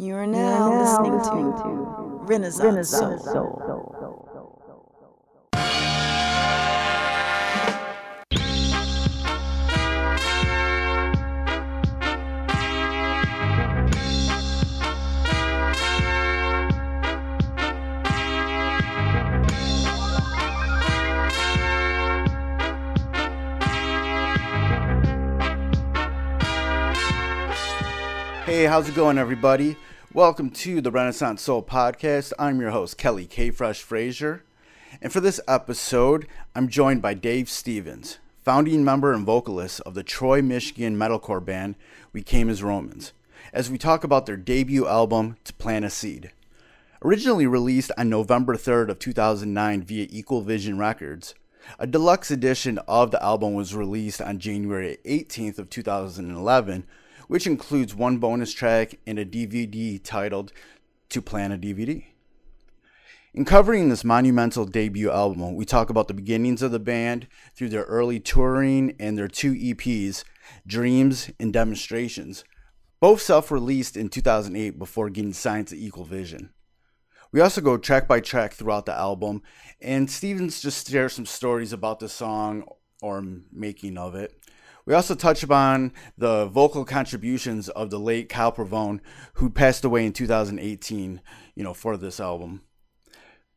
You are now, listening, to, Renaissance, Soul. Hey, how's it going, everybody? Welcome to the Renaissance Soul Podcast. I'm your host, Kelly K. Fresh Frazier. And for this episode, I'm joined by Dave Stephens, founding member and vocalist of the Troy, Michigan metalcore band We Came as Romans, as we talk about their debut album, To Plant a Seed. Originally released on November 3rd of 2009 via Equal Vision Records, a deluxe edition of the album was released on January 18th of 2011 which includes one bonus track and a DVD titled To Plant a DVD. In covering this monumental debut album, we talk about the beginnings of the band through their early touring and their two EPs, Dreams and Demonstrations, both self released in 2008 before getting signed to Equal Vision. We also go track by track throughout the album, and Stephens just shares some stories about the song or making of it. We also touch upon the vocal contributions of the late Kyle Pavone, who passed away in 2018, you know, for this album.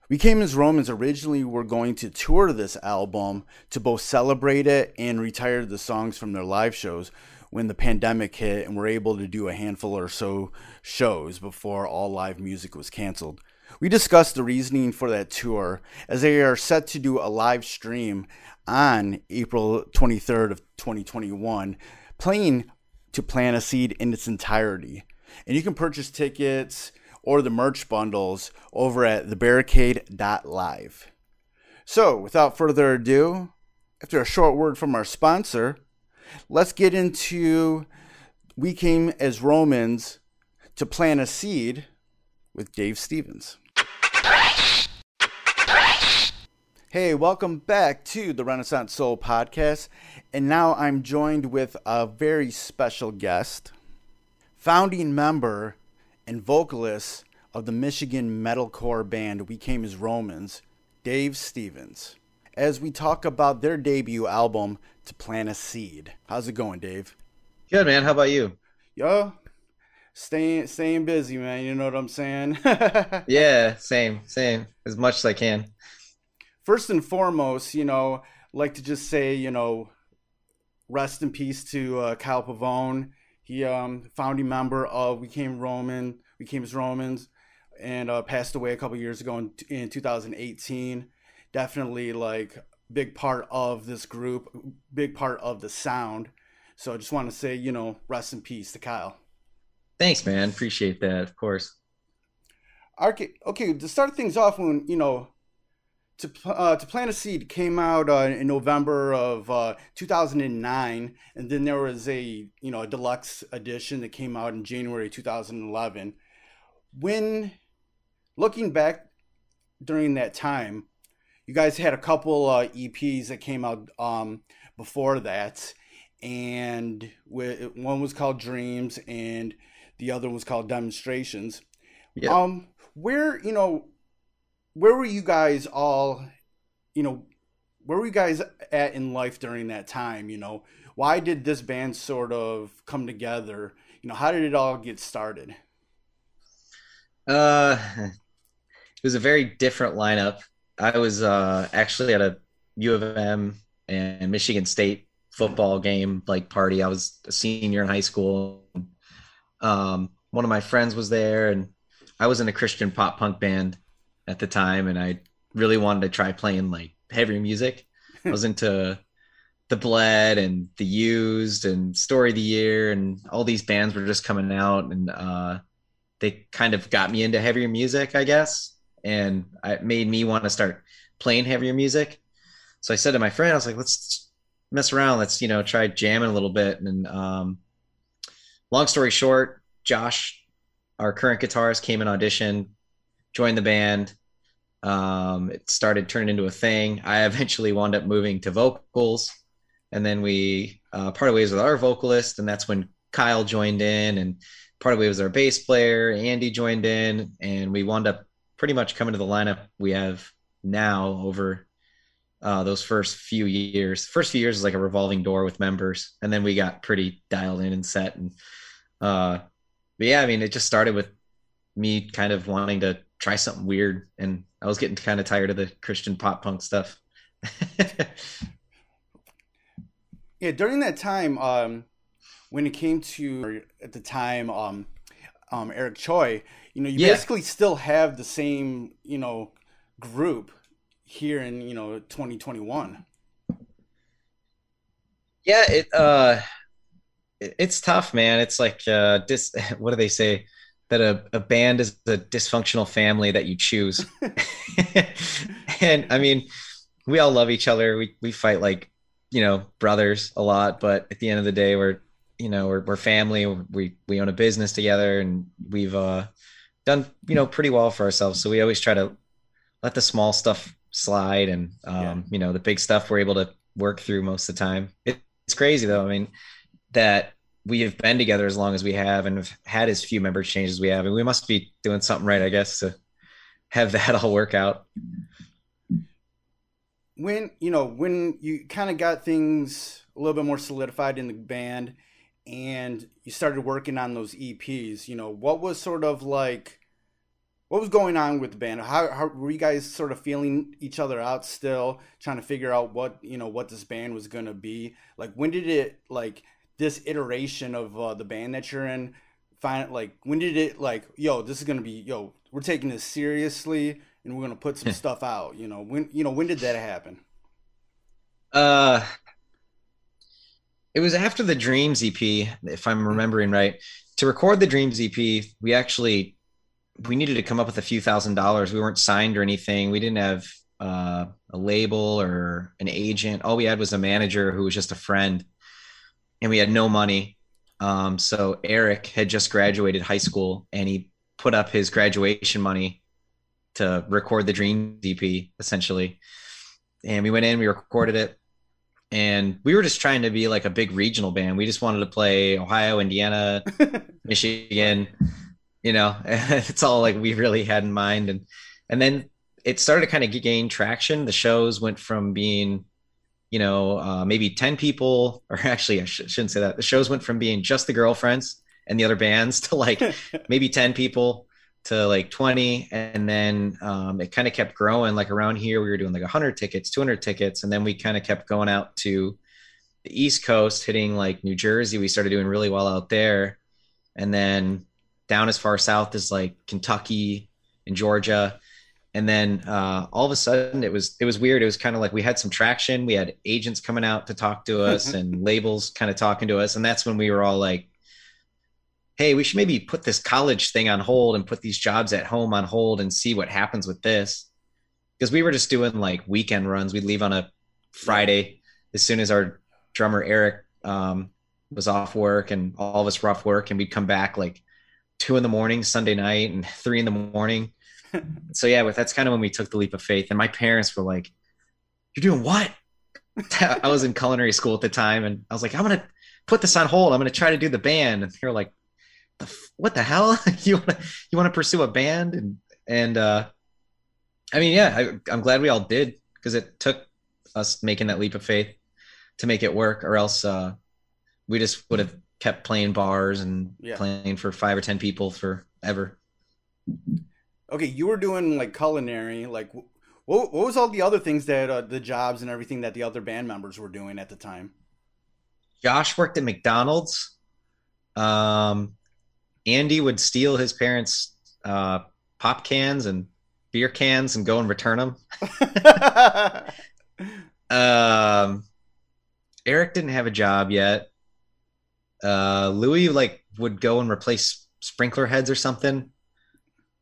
We Came as Romans originally were going to tour this album to both celebrate it and retire the songs from their live shows when the pandemic hit and we were able to do a handful or so shows before all live music was canceled. We discussed the reasoning for that tour as they are set to do a live stream on April 23rd of 2021, playing to plant a seed in its entirety. And you can purchase tickets or the merch bundles over at thebarricade.live. So, without further ado, after a short word from our sponsor, let's get into We Came as Romans to Plant a Seed with Dave Stephens. Hey, welcome back to the Renaissance Soul podcast. And now I'm joined with a very special guest, founding member and vocalist of the Michigan metalcore band We Came as Romans, Dave Stephens, as we talk about their debut album, To Plant a Seed. How's it going, Dave? Good, man. How about you? Yo, staying staying busy, man. You know what I'm saying? yeah, same, same. As much as I can first and foremost, you know, like to just say, you know, rest in peace to uh, Kyle Pavone. He um founding member of We Came Roman, We Came as Romans, and uh, passed away a couple years ago in, in 2018. Definitely like big part of this group, big part of the sound. So I just want to say, you know, rest in peace to Kyle. Thanks, man. Appreciate that, of course. Okay, okay. To start things off, when you know to uh, to plant a seed came out uh, in November of uh, 2009, and then there was a you know a deluxe edition that came out in January 2011. When looking back during that time, you guys had a couple uh, EPs that came out um, before that, and one was called Dreams, and the other was called Demonstrations. Yeah. Um, where you know where were you guys all, you know, where were you guys at in life during that time? You know, why did this band sort of come together? You know, how did it all get started? Uh, it was a very different lineup. I was uh, actually at a U of M and Michigan State football game like party. I was a senior in high school. Um, one of my friends was there, and I was in a Christian pop punk band at the time, and I really wanted to try playing like heavier music. I was into the Bled and the Used and Story of the Year, and all these bands were just coming out, and uh, they kind of got me into heavier music, I guess, and it made me want to start playing heavier music. So I said to my friend, I was like, let's mess around, let's you know try jamming a little bit. And um, long story short, Josh, our current guitarist, came in audition, joined the band. Um, it started turning into a thing. I eventually wound up moving to vocals, and then we uh, parted ways with our vocalist, and that's when Kyle joined in and part of it was our bass player. Andy joined in, and we wound up pretty much coming to the lineup we have now over uh, those first few years. First few years is like a revolving door with members, and then we got pretty dialed in and set. And uh, but yeah, I mean, it just started with me kind of wanting to try something weird, and I was getting kind of tired of the Christian pop punk stuff. yeah, during that time, um, when it came to at the time, um, um, Eric Choi, you know, you yeah. basically still have the same, you know, group here in you know 2021. Yeah, it uh, it's tough, man. It's like uh, dis. What do they say? That a, a band is a dysfunctional family that you choose. and I mean, we all love each other. We we fight like you know brothers a lot, but at the end of the day, we're you know we're we're family. We we own a business together, and we've uh, done you know pretty well for ourselves. So we always try to let the small stuff slide, and um, yeah. you know the big stuff we're able to work through most of the time. It, it's crazy though. I mean that we have been together as long as we have and have had as few member changes we have and we must be doing something right i guess to have that all work out when you know when you kind of got things a little bit more solidified in the band and you started working on those eps you know what was sort of like what was going on with the band how, how were you guys sort of feeling each other out still trying to figure out what you know what this band was going to be like when did it like this iteration of uh, the band that you're in find like when did it like yo this is going to be yo we're taking this seriously and we're gonna put some stuff out. You know when you know when did that happen? Uh, it was after the Dreams EP, if I'm remembering right. To record the Dreams EP, we actually we needed to come up with a few thousand dollars. We weren't signed or anything. We didn't have uh, a label or an agent. All we had was a manager who was just a friend, and we had no money. Um, so Eric had just graduated high school, and he put up his graduation money to record the Dream EP essentially. And we went in, we recorded it, and we were just trying to be like a big regional band. We just wanted to play Ohio, Indiana, Michigan. You know, it's all like we really had in mind. And and then it started to kind of gain traction. The shows went from being, you know, uh, maybe ten people, or actually I sh- shouldn't say that. The shows went from being just the girlfriends and the other bands to like maybe ten people to like 20 and then um, it kind of kept growing. Like around here we were doing like 100 tickets 200 tickets and then we kind of kept going out to the east coast hitting like new jersey. We started doing really well out there. And then down as far south as like kentucky and georgia. And then uh, all of a sudden it was it was weird. It was kind of like we had some traction. We had agents coming out to talk to us and labels kind of talking to us. And that's when we were all like hey, we should maybe put this college thing on hold and put these jobs at home on hold and see what happens with this. Because we were just doing like weekend runs. We'd leave on a Friday as soon as our drummer Eric um, was off work and all of us were off work, and we'd come back like two in the morning Sunday night and three in the morning. so yeah, that's kind of when we took the leap of faith. And my parents were like, "You're doing what?" I was in culinary school at the time, and I was like, "I'm gonna put this on hold. I'm gonna try to do the band." And they're like, what the hell? You want to you want to pursue a band? And and uh i mean yeah I, i'm glad we all did because it took us making that leap of faith to make it work or else uh we just would have kept playing bars and yeah. playing for five or ten people forever. Okay you were doing like culinary like what, what was all the other things that uh, the jobs and everything that the other band members were doing at the time? Josh worked at mcdonald's. Um Andy would steal his parents' uh, pop cans and beer cans and go and return them. um, Eric didn't have a job yet. Uh, Louis like would go and replace sprinkler heads or something.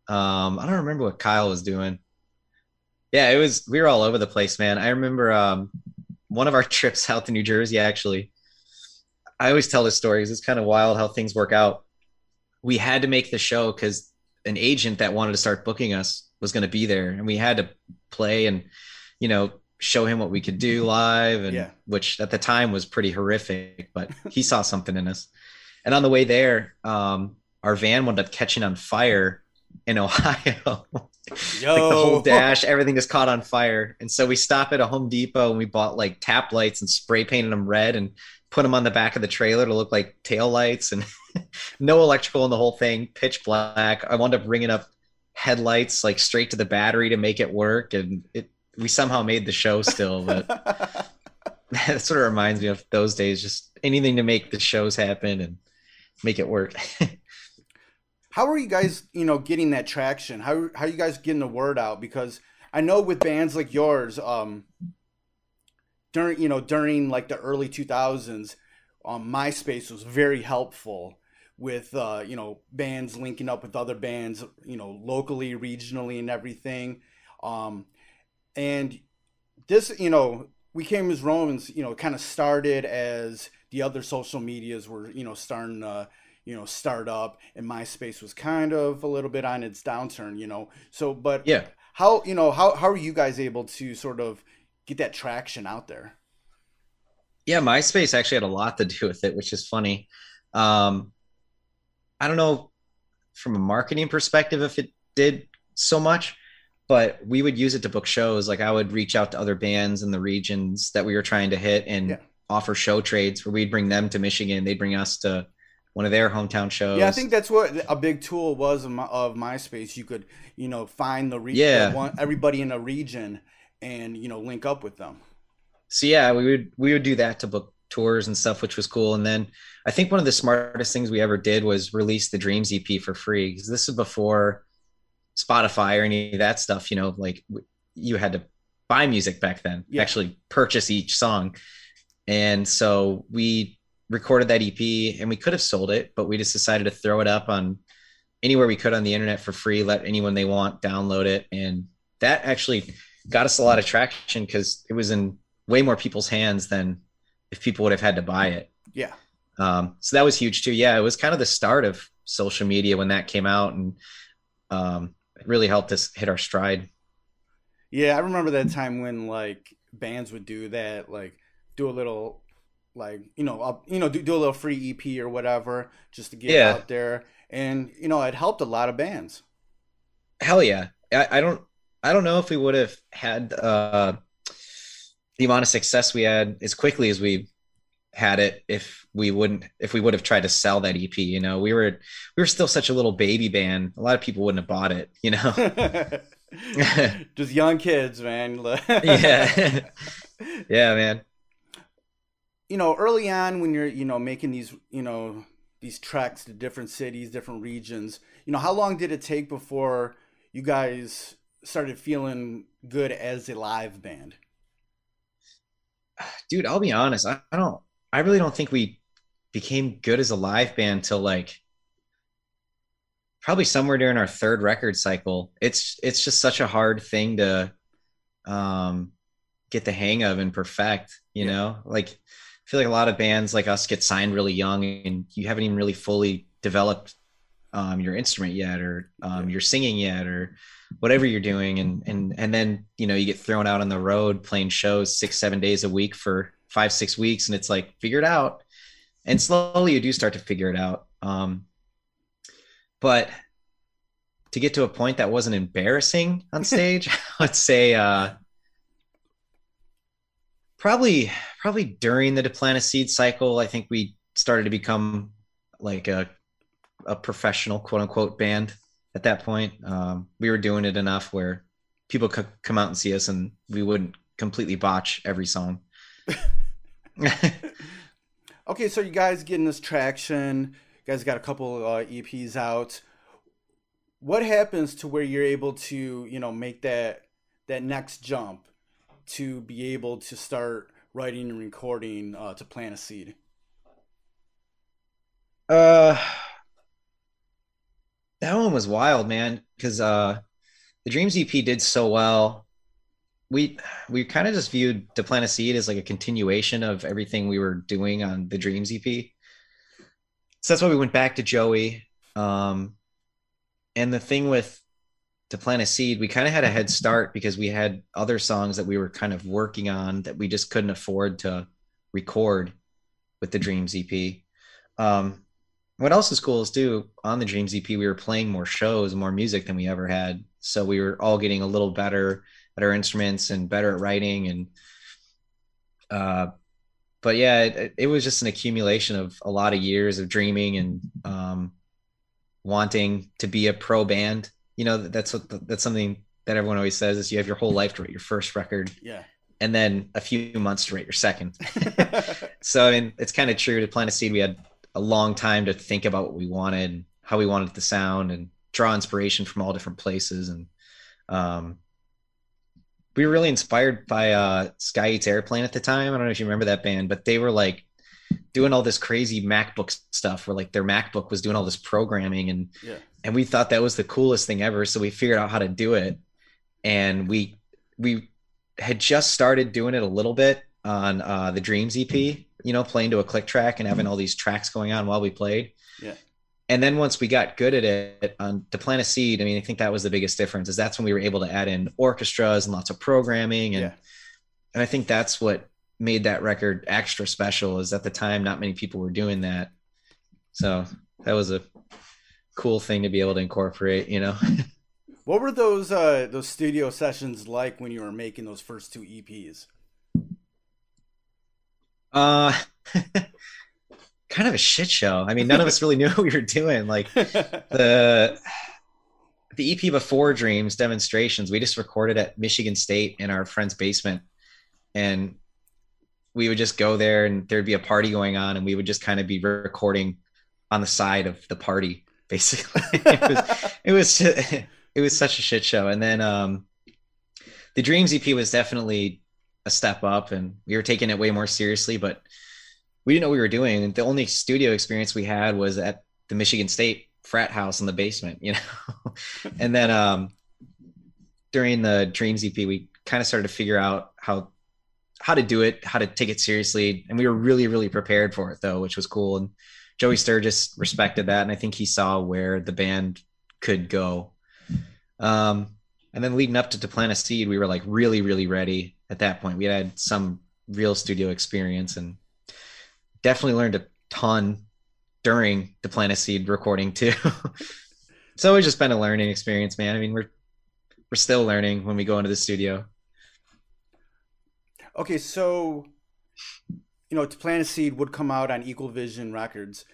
Um, I don't remember what Kyle was doing. Yeah, it was we were all over the place, man. I remember um, one of our trips out to New Jersey actually. I always tell this story because it's kind of wild how things work out we had to make the show because an agent that wanted to start booking us was going to be there and we had to play and you know show him what we could do live and yeah. which at the time was pretty horrific but he saw something in us and on the way there um our van wound up catching on fire in Ohio. Yo. like the whole dash, everything just caught on fire. And so we stopped at a Home Depot and we bought like tap lights and spray painted them red and put them on the back of the trailer to look like tail lights and no electrical in the whole thing, pitch black. I wound up ringing up headlights like straight to the battery to make it work. And it, we somehow made the show still, but that sort of reminds me of those days, just anything to make the shows happen and make it work. how are you guys, you know, getting that traction? How how are you guys getting the word out? Because I know with bands like yours, um, during you know during like the early 2000s, um, MySpace was very helpful with uh, you know bands linking up with other bands, you know, locally, regionally, and everything. Um, and this, you know, we came as Romans, you know, kind of started as the other social medias were, you know, starting to, you know, start up, and MySpace was kind of a little bit on its downturn, you know. So, but yeah, how, you know, how how are you guys able to sort of get that traction out there? Yeah, MySpace actually had a lot to do with it, which is funny. Um, I don't know from a marketing perspective if it did so much, but we would use it to book shows. Like I would reach out to other bands in the regions that we were trying to hit and yeah. offer show trades where we'd bring them to Michigan. They'd bring us to one of their hometown shows. Yeah, I think that's what a big tool was of, my, of MySpace. You could, you know, find the region, yeah. everybody in a region and, you know, link up with them so yeah, we would we would do that to book tours and stuff, which was cool. And then I think one of the smartest things we ever did was release the Dreams EP for free because this is before Spotify or any of that stuff. You know, like you had to buy music back then, yeah. actually purchase each song. And so we recorded that EP and we could have sold it, but we just decided to throw it up on anywhere we could on the internet for free, let anyone they want download it. And that actually got us a lot of traction because it was in way more people's hands than if people would have had to buy it. Yeah. Um, so that was huge too. Yeah, it was kind of the start of social media when that came out, and um, it really helped us hit our stride. Yeah, I remember that time when like bands would do that, like do a little, like you know, up, you know, do, do a little free EP or whatever, just to get yeah. out there, and you know, it helped a lot of bands. Hell yeah! I, I don't, I don't know if we would have had uh, the amount of success we had as quickly as we had it if we wouldn't if we would have tried to sell that EP. You know, we were we were still such a little baby band. A lot of people wouldn't have bought it. You know, just young kids, man. yeah, yeah, man. You know, early on when you're you know making these you know these treks to different cities, different regions. You know, how long did it take before you guys started feeling good as a live band? dude, I'll be honest. I, I don't, I really don't think we became good as a live band till like probably somewhere during our third record cycle. It's, it's just such a hard thing to, um, get the hang of and perfect, you yeah. know, like I feel like a lot of bands like us get signed really young and you haven't even really fully developed um, your instrument yet or um, yeah. your singing yet or whatever you're doing. And and and then you know you get thrown out on the road playing shows six seven days a week for five six weeks and it's like figure it out. And slowly you do start to figure it out. Um, but to get to a point that wasn't embarrassing on stage let's say uh, probably probably during the deplant seed cycle i think we started to become like a, a professional quote unquote band at that point. Um, we were doing it enough where people could come out and see us and we wouldn't completely botch every song. okay, so you guys getting this traction. You guys got a couple uh, EPs out. What happens to where you're able to, you know, make that that next jump to be able to start writing and recording uh, to plant a seed? Uh, that one was wild, man. Because uh, the Dreams EP did so well. We we kind of just viewed To Plant a Seed as like a continuation of everything we were doing on the Dreams EP. So that's why we went back to Joey. Um, and the thing with To Plant a Seed, we kind of had a head start because we had other songs that we were kind of working on that we just couldn't afford to record with the Dreams EP. Um, what else is cool is too on the Dreams EP, we were playing more shows, more music than we ever had. So we were all getting a little better at our instruments and better at writing. And, uh, but yeah, it, it was just an accumulation of a lot of years of dreaming and, um, wanting to be a pro band. You know, that's what, that's something that everyone always says is you have your whole life to write your first record. Yeah. And then a few months to write your second. so, I mean, it's kind of true to Plant a Seed. We had a long time to think about what we wanted, how we wanted the sound, and draw inspiration from all different places. And um, we were really inspired by uh, Sky Eats Airplane at the time. I don't know if you remember that band, but they were like doing all this crazy MacBook stuff where like their MacBook was doing all this programming and yeah. and we thought that was the coolest thing ever. So we figured out how to do it. And we we had just started doing it a little bit on uh, the Dreams EP, you know, playing to a click track and having all these tracks going on while we played. Yeah. And then once we got good at it on to plant a seed, I mean, I think that was the biggest difference is that's when we were able to add in orchestras and lots of programming. And, Yeah. and I think that's what made that record extra special is at the time, not many people were doing that. So that was a cool thing to be able to incorporate, you know? What were those uh those studio sessions like when you were making those first two EPs? Uh, kind of a shit show. I mean, none of us really knew what we were doing. Like the the EP before Dreams demonstrations, we just recorded at Michigan State in our friend's basement, and we would just go there, and there'd be a party going on, and we would just kind of be recording on the side of the party, basically. it was it was it was such a shit show, and then um, the Dreams EP was definitely a step up and we were taking it way more seriously, but we didn't know what we were doing. The only studio experience we had was at the Michigan State frat house in the basement, you know? and then um, during the Dreams EP, we kind of started to figure out how how to do it, how to take it seriously. And we were really, really prepared for it though, which was cool. And Joey Sturgis respected that. And I think he saw where the band could go. Um, and then leading up to To Plant a Seed, we were like really, really ready at that point. We had some real studio experience and definitely learned a ton during the Plant a Seed recording too. it's just been a learning experience, man. I mean, we're we're still learning when we go into the studio. Okay, so you know, to plant a seed would come out on Equal Vision Records.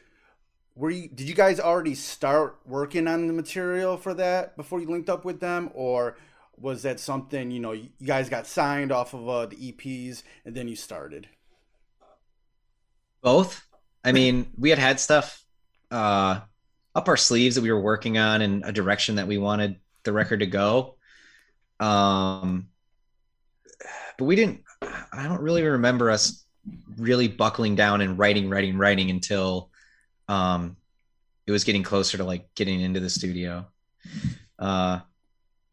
Were you did you guys already start working on the material for that before you linked up with them, or was that something you know you guys got signed off of uh, the EPs and then you started? Both. I mean, we had had stuff uh, up our sleeves that we were working on in a direction that we wanted the record to go. Um, but we didn't. I don't really remember us really buckling down and writing, writing, writing until um, it was getting closer to like getting into the studio. Uh,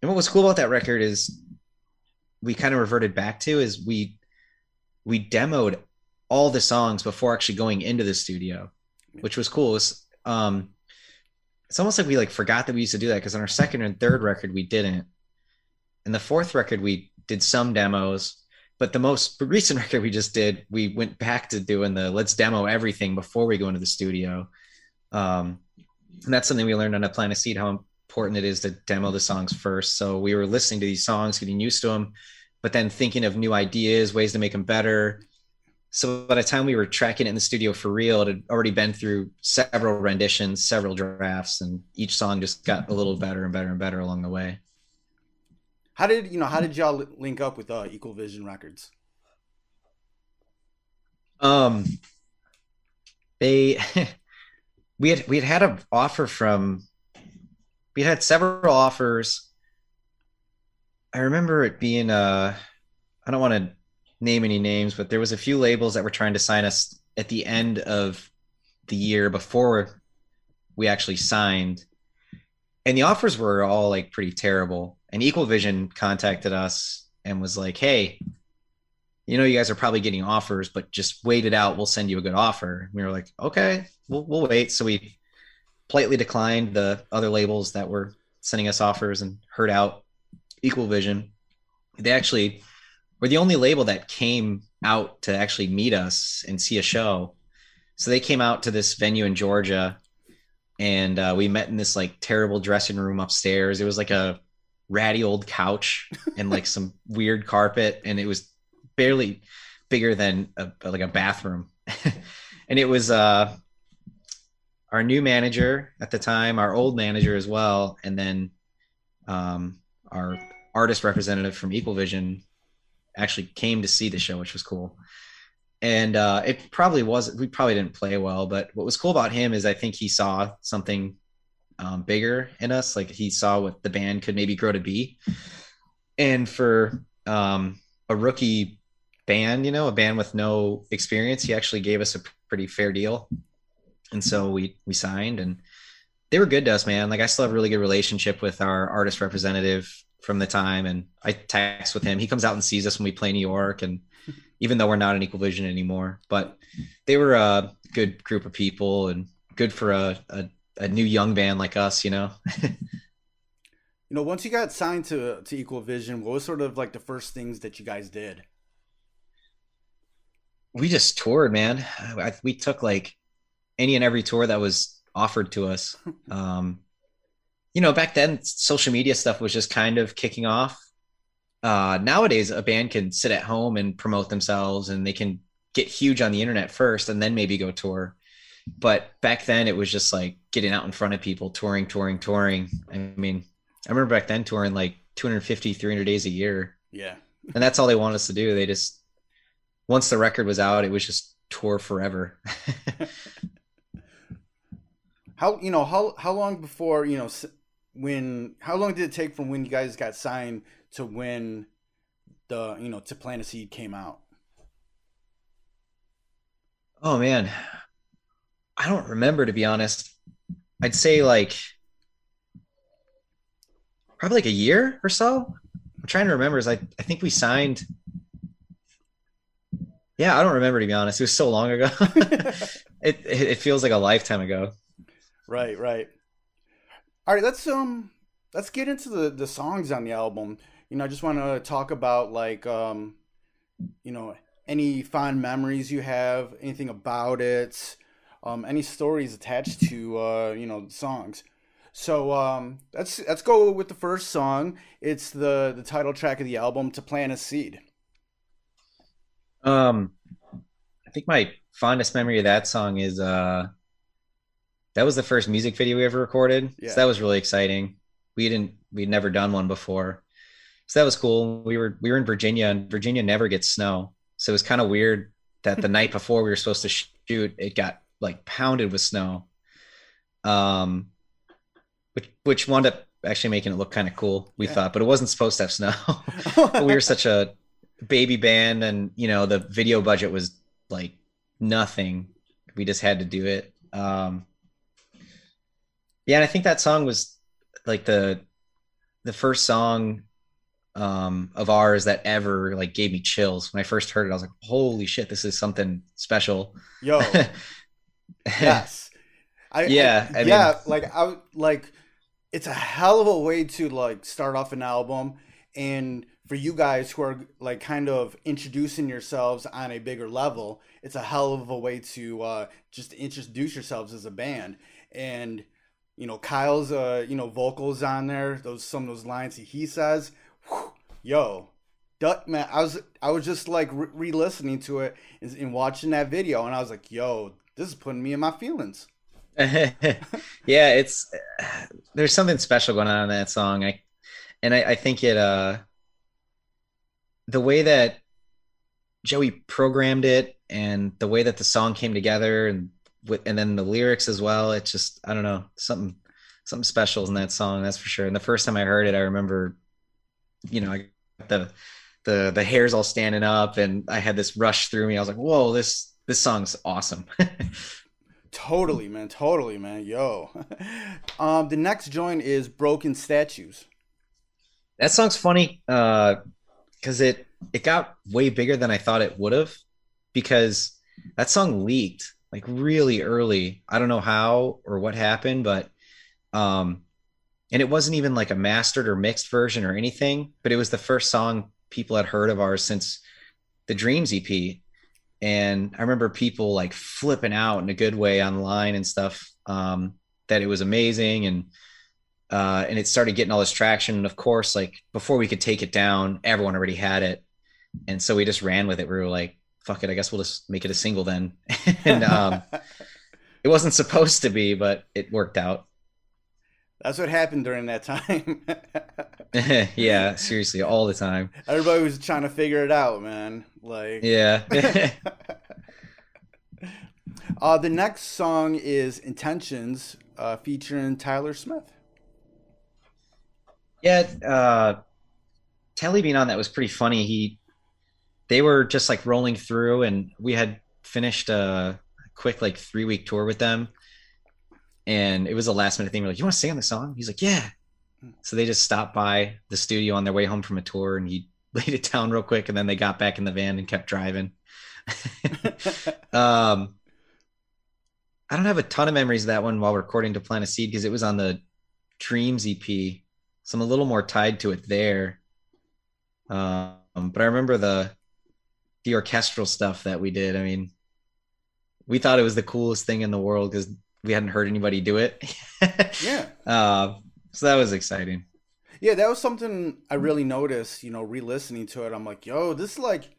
and what was cool about that record is we kind of reverted back to is we we demoed all the songs before actually going into the studio, which was cool. It was, um, it's almost like we like forgot that we used to do that because on our second and third record we didn't. And the fourth record we did some demos, but the most recent record we just did, we went back to doing the let's demo everything before we go into the studio. Um, and that's something we learned on a Plant a Seed how important it is to demo the songs first. So we were listening to these songs, getting used to them, but then thinking of new ideas, ways to make them better. So by the time we were tracking it in the studio for real, it had already been through several renditions, several drafts, and each song just got a little better and better and better along the way. How did you know? How did y'all link up with uh, Equal Vision Records? Um, they we had we had had an offer from we had several offers. I remember it being uh, I don't want to name any names, but there was a few labels that were trying to sign us at the end of the year before we actually signed, and the offers were all like pretty terrible. And Equal Vision contacted us and was like, "Hey, you know, you guys are probably getting offers, but just wait it out. We'll send you a good offer." We were like, "Okay, we'll we'll wait." So we politely declined the other labels that were sending us offers and heard out Equal Vision. They actually were the only label that came out to actually meet us and see a show. So they came out to this venue in Georgia and uh, we met in this like terrible dressing room upstairs. It was like a ratty old couch and like some weird carpet, and it was barely bigger than a, like a bathroom. and it was uh, our new manager at the time, our old manager as well, and then um, our artist representative from Equal Vision actually came to see the show, which was cool. And uh, it probably was we probably didn't play well, but what was cool about him is I think he saw something um, bigger in us. Like he saw what the band could maybe grow to be. And for um, a rookie band, you know, a band with no experience, he actually gave us a pretty fair deal. And so we we signed and they were good to us, man. Like I still have a really good relationship with our artist representative from the time and I text with him. He comes out and sees us when we play New York and even though we're not an equal vision anymore, but they were a good group of people and good for a, a, a new young band like us, you know? you know, once you got signed to, to equal vision, what was sort of like the first things that you guys did? We just toured, man. we took like any and every tour that was offered to us. Um, you know, back then social media stuff was just kind of kicking off. Uh, nowadays, a band can sit at home and promote themselves, and they can get huge on the internet first, and then maybe go tour. But back then, it was just like getting out in front of people, touring, touring, touring. I mean, I remember back then touring like 250, 300 days a year. Yeah. and that's all they wanted us to do. They just, once the record was out, it was just tour forever. how, you know, how, how long before, you know, when how long did it take from when you guys got signed to when the you know to plant a seed came out oh man i don't remember to be honest. I'd say like probably like a year or so. I'm trying to remember is i, I think we signed yeah i don't remember to be honest. It was so long ago. It, it feels like a lifetime ago. Right right. All right, let's um let's get into the the songs on the album. You know, I just want to talk about like um you know, any fond memories you have, anything about it, um any stories attached to uh, you know, songs. So um let's let's go with the first song. It's the the title track of the album To Plant a Seed. Um I think my fondest memory of that song is uh that was the first music video we ever recorded. Yeah. So that was really exciting. We didn't we'd never done one before. So that was cool. We were we were in Virginia and Virginia never gets snow. So it was kind of weird that the night before we were supposed to shoot, it got like pounded with snow. Um which which wound up actually making it look kind of cool, we yeah. thought, but it wasn't supposed to have snow. we were such a baby band and you know the video budget was like nothing. We just had to do it. Um yeah, and I think that song was like the the first song um of ours that ever like gave me chills. When I first heard it, I was like, "Holy shit, this is something special." Yo. yes. I, yeah, I, I yeah, mean, like I like it's a hell of a way to like start off an album and for you guys who are like kind of introducing yourselves on a bigger level, it's a hell of a way to uh, just introduce yourselves as a band. And you know Kyle's uh you know vocals on there those some of those lines he, he says whew, yo Duck man I was I was just like re-listening to it and, and, watching that video and I was like yo this is putting me in my feelings yeah it's there's something special going on in that song I and I, I think it uh the way that Joey programmed it and the way that the song came together and with and then the lyrics as well. It's just I don't know something something special in that song. That's for sure. And the first time I heard it, I remember, you know, I the the the hairs all standing up, and I had this rush through me. I was like, whoa, this this song's awesome. totally, man. Totally, man. Yo. um, the next joint is Broken Statues. That song's funny uh because it it got way bigger than I thought it would have because that song leaked like really early. I don't know how or what happened, but um and it wasn't even like a mastered or mixed version or anything, but it was the first song people had heard of ours since the Dreams EP. And I remember people like flipping out in a good way online and stuff. Um that it was amazing and uh, and it started getting all this traction. And of course, like before we could take it down, everyone already had it, and so we just ran with it. We were like, "Fuck it, I guess we'll just make it a single then." and um, it wasn't supposed to be, but it worked out. That's what happened during that time. yeah, seriously, all the time. Everybody was trying to figure it out, man. Like, yeah. uh, the next song is "Intentions," uh, featuring Tyler Smith. Yeah, uh, Telly being on that was pretty funny. He, they were just like rolling through, and we had finished a quick like three week tour with them, and it was a last minute thing. We're like, "You want to sing on the song?" He's like, "Yeah." So they just stopped by the studio on their way home from a tour, and he laid it down real quick, and then they got back in the van and kept driving. um, I don't have a ton of memories of that one while recording to Plant a Seed because it was on the Dreams EP so I'm a little more tied to it there. Um, but I remember the the orchestral stuff that we did. I mean, we thought it was the coolest thing in the world because we hadn't heard anybody do it. yeah. Uh, so that was exciting. Yeah, that was something I really noticed. You know, re-listening to it, I'm like, yo, this like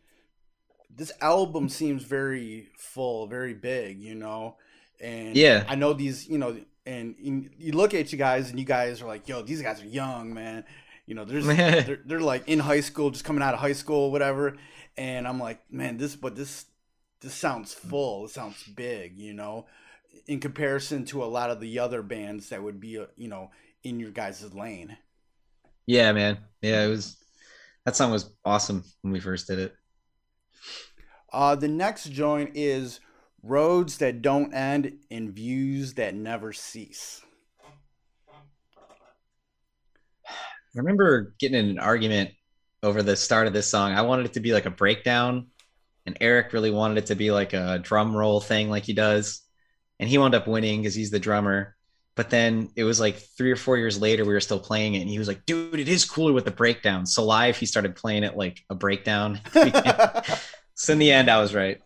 this album seems very full, very big. You know, and yeah, I know these. You know, and you look at you guys and you guys are like, yo, these guys are young, man. You know, there's they're, they're like in high school, just coming out of high school, whatever. And I'm like, man, this but this this sounds full. It sounds big, you know, in comparison to a lot of the other bands that would be, uh, you know, in your guys' lane. Yeah, man. Yeah, it was that song was awesome when we first did it. Uh, the next joint is roads that don't end and views that never cease. I remember getting in an argument over the start of this song. I wanted it to be like a breakdown, and Eric really wanted it to be like a drum roll thing, like he does. And he wound up winning because he's the drummer. But then it was like three or four years later, we were still playing it, and he was like, "Dude, it is cooler with the breakdown." So live, he started playing it like a breakdown. so in the end, I was right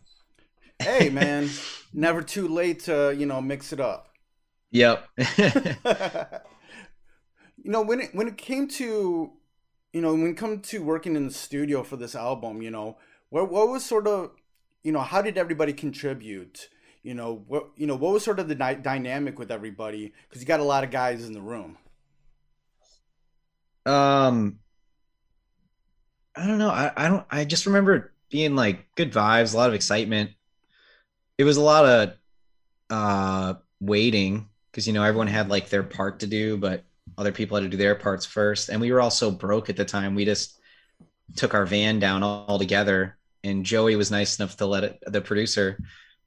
hey man, never too late to you know mix it up. Yep. you know when it when it came to you know when it come to working in the studio for this album, you know what what was sort of you know how did everybody contribute? You know what you know what was sort of the di- dynamic with everybody because you got a lot of guys in the room. Um, I don't know. I, I don't. I just remember being like good vibes, a lot of excitement it was a lot of uh waiting because you know everyone had like their part to do but other people had to do their parts first and we were all so broke at the time we just took our van down all together and joey was nice enough to let it the producer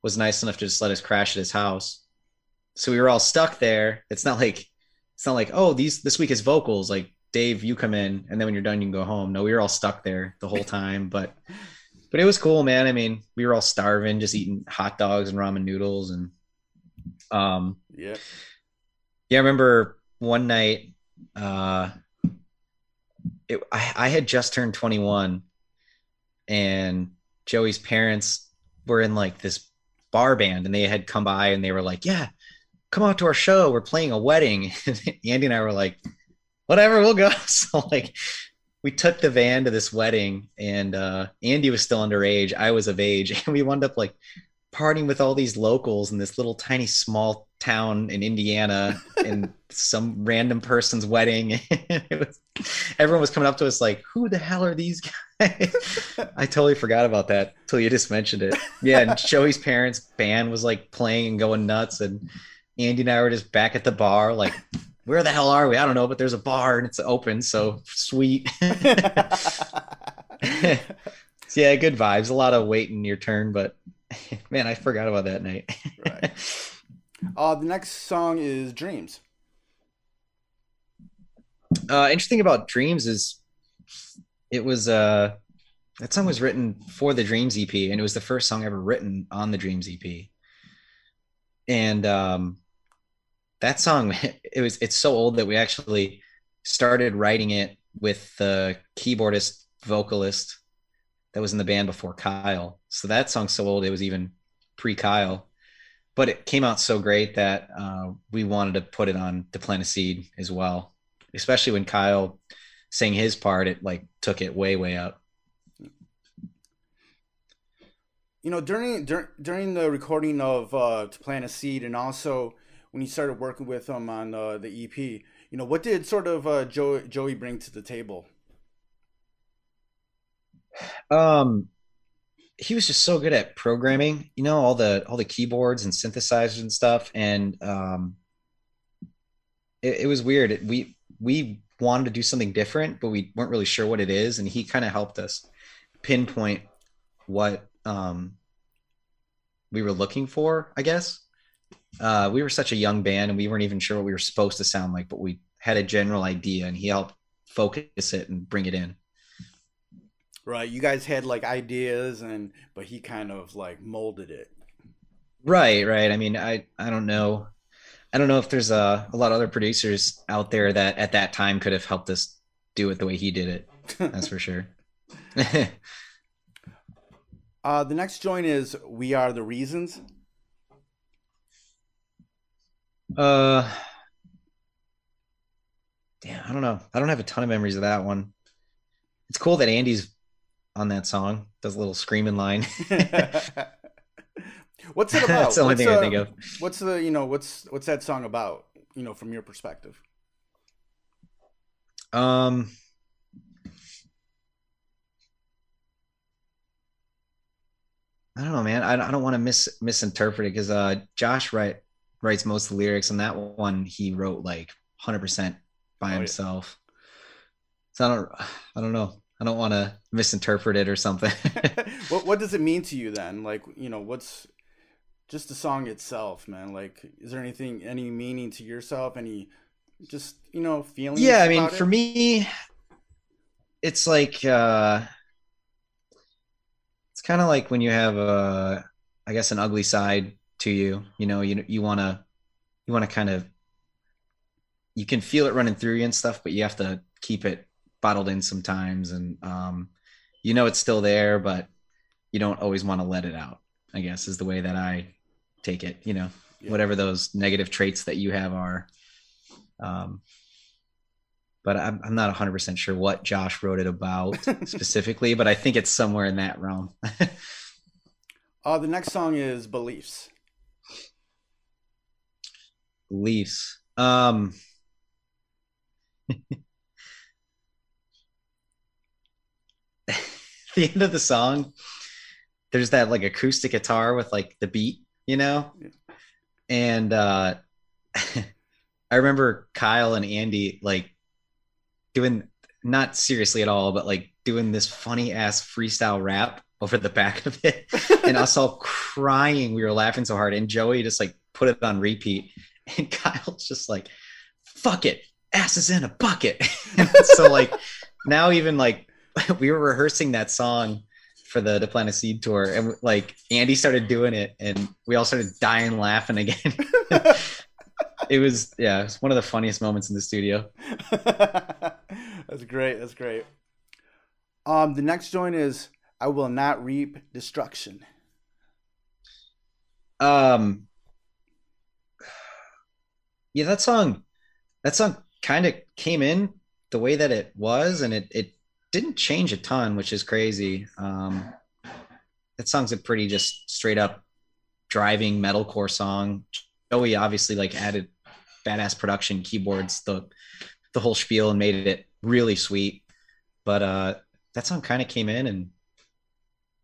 was nice enough to just let us crash at his house so we were all stuck there it's not like it's not like oh these this week is vocals like dave you come in and then when you're done you can go home no we were all stuck there the whole time but but it was cool, man. I mean, we were all starving, just eating hot dogs and ramen noodles, and um, yeah, yeah. I remember one night, uh, it, I, I had just turned 21, and Joey's parents were in like this bar band, and they had come by, and they were like, "Yeah, come out to our show. We're playing a wedding." Andy and I were like, "Whatever, we'll go." So like we took the van to this wedding and uh, Andy was still underage. I was of age. And we wound up like partying with all these locals in this little tiny small town in Indiana in some random person's wedding. was, everyone was coming up to us like, who the hell are these guys? I totally forgot about that till you just mentioned it. Yeah. And Joey's parents' band was like playing and going nuts. And Andy and I were just back at the bar, like where the hell are we? I don't know, but there's a bar and it's open, so sweet. so yeah, good vibes. A lot of waiting your turn, but man, I forgot about that night. right. Uh, the next song is Dreams. Uh, interesting about Dreams is it was uh that song was written for the Dreams EP, and it was the first song ever written on the Dreams EP. And um that song it was it's so old that we actually started writing it with the keyboardist vocalist that was in the band before Kyle. So that song's so old it was even pre Kyle. but it came out so great that uh, we wanted to put it on to plant a seed as well especially when kyle sang his part it like took it way way up you know during dur- during the recording of uh, to plant a seed and also when you started working with him on uh, the ep you know what did sort of uh, joey, joey bring to the table um he was just so good at programming you know all the all the keyboards and synthesizers and stuff. And um it, it was weird. It, we we wanted to do something different but we weren't really sure what it is. And he kind of helped us pinpoint what um we were looking for i guess. Uh we were such a young band and we weren't even sure what we were supposed to sound like but we had a general idea and he helped focus it and bring it in right? You guys had like ideas and but he kind of like molded it. Right right. I mean i i don't know. I don't know if there's a, a lot of other producers out there that at that time could have helped us do it the way he did it. That's for sure. Uh the next joint is we are the reasons. Uh damn i don't know. I don't have a ton of memories of that one. It's cool that andy's on that song does a little screaming line what's it about that's the only what's, thing uh, i think of what's the you know what's what's that song about you know from your perspective um I don't know, man. I, I don't want to mis misinterpret it because uh, Josh write, writes most of the lyrics, and that one he wrote like 100% by Oh, yeah. himself. So I don't, I don't know. I don't want to misinterpret it or something. what what does it mean to you then like you know what's just the song itself man like is there anything any meaning to yourself any just you know feeling? yeah, I mean, about for it? me, it's like uh, it's kind of like when you have a, I guess, an ugly side to you. You know, you you want to you want to kind of you can feel it running through you and stuff, but you have to keep it bottled in sometimes, and um, you know it's still there, but you don't always want to let it out. I guess is the way that I take it. You know, Yeah. whatever those negative traits that you have are. Um, but I'm, I'm not 100% sure what Josh wrote it about specifically, but I think it's somewhere in that realm. uh the next song is beliefs Beliefs. Um, the end of the song, there's that like acoustic guitar with like the beat, you know? And uh I remember Kyle and Andy like doing not seriously at all, but like doing this funny ass freestyle rap over the back of it. And us all crying. We were laughing so hard. And Joey just like put it on repeat. And Kyle's just like, fuck it. Ass is in a bucket. so like now even like we were rehearsing that song for the to plant a seed tour and like Andy started doing it and we all started dying laughing again. it was yeah, it was one of the funniest moments in the studio. that's great that's great um the next joint is i will not reap destruction Um yeah, that song that song kind of came in the way that it was and it it didn't change a ton, which is crazy. Um that song's a pretty just straight up driving metalcore song. Joey obviously like added badass production, keyboards, the the whole spiel and made it really sweet. But uh that song kind of came in and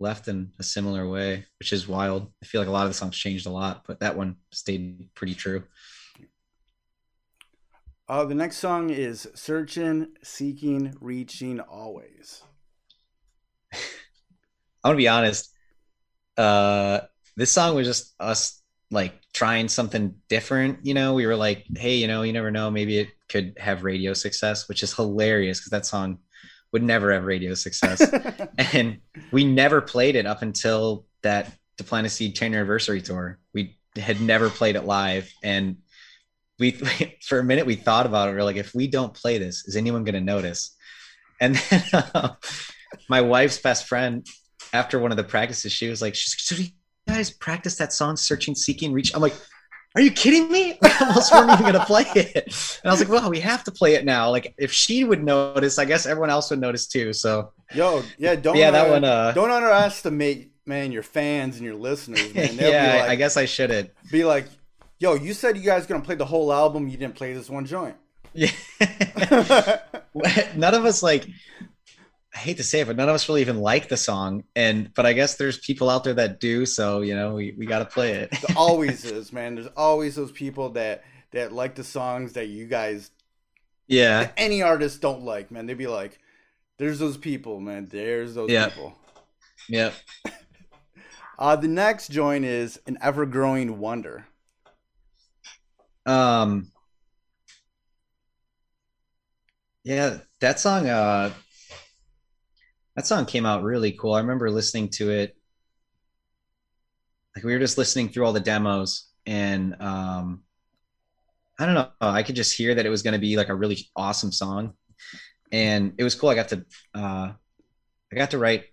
left in a similar way, which is wild. I feel like a lot of the songs changed a lot, but that one stayed pretty true. Uh the next song is searching seeking reaching always I'm gonna be honest. Uh, this song was just us like trying something different. You know, we were like, hey, you know, you never know, maybe it could have radio success, which is hilarious because that song would never have radio success. and we never played it up until that To Plant a Seed 10 anniversary tour. We had never played it live, and we for a minute we thought about it. We are like, if we don't play this, is anyone going to notice? And then uh, my wife's best friend, after one of the practices, she was like, "Should we guys practice that song, Searching, Seeking, Reach? I'm like, are you kidding me? I almost weren't even gonna play it. And I was like, well, we have to play it now. Like if she would notice, I guess everyone else would notice too. So Yo, yeah, don't Yeah, that uh, one, uh, don't underestimate man your fans and your listeners. Man. They'll yeah, like, I guess I shouldn't. be like, yo, you said you guys gonna play the whole album. You didn't play this one joint. Yeah. none of us like I hate to say it, but none of us really even like the song. And but I guess there's people out there that do, so you know, we, we gotta play it. There always is, man. There's always those people that that like the songs that you guys yeah. any artist don't like, man. They'd be like, "There's those people, man. There's those Yeah. people." Yep. Uh, the next joint is an ever-growing wonder. Um Yeah, that song uh that song came out really cool. I remember listening to it like we were just listening through all the demos and um I don't know, I could just hear that it was going to be like a really awesome song. And it was cool. I got to uh I got to write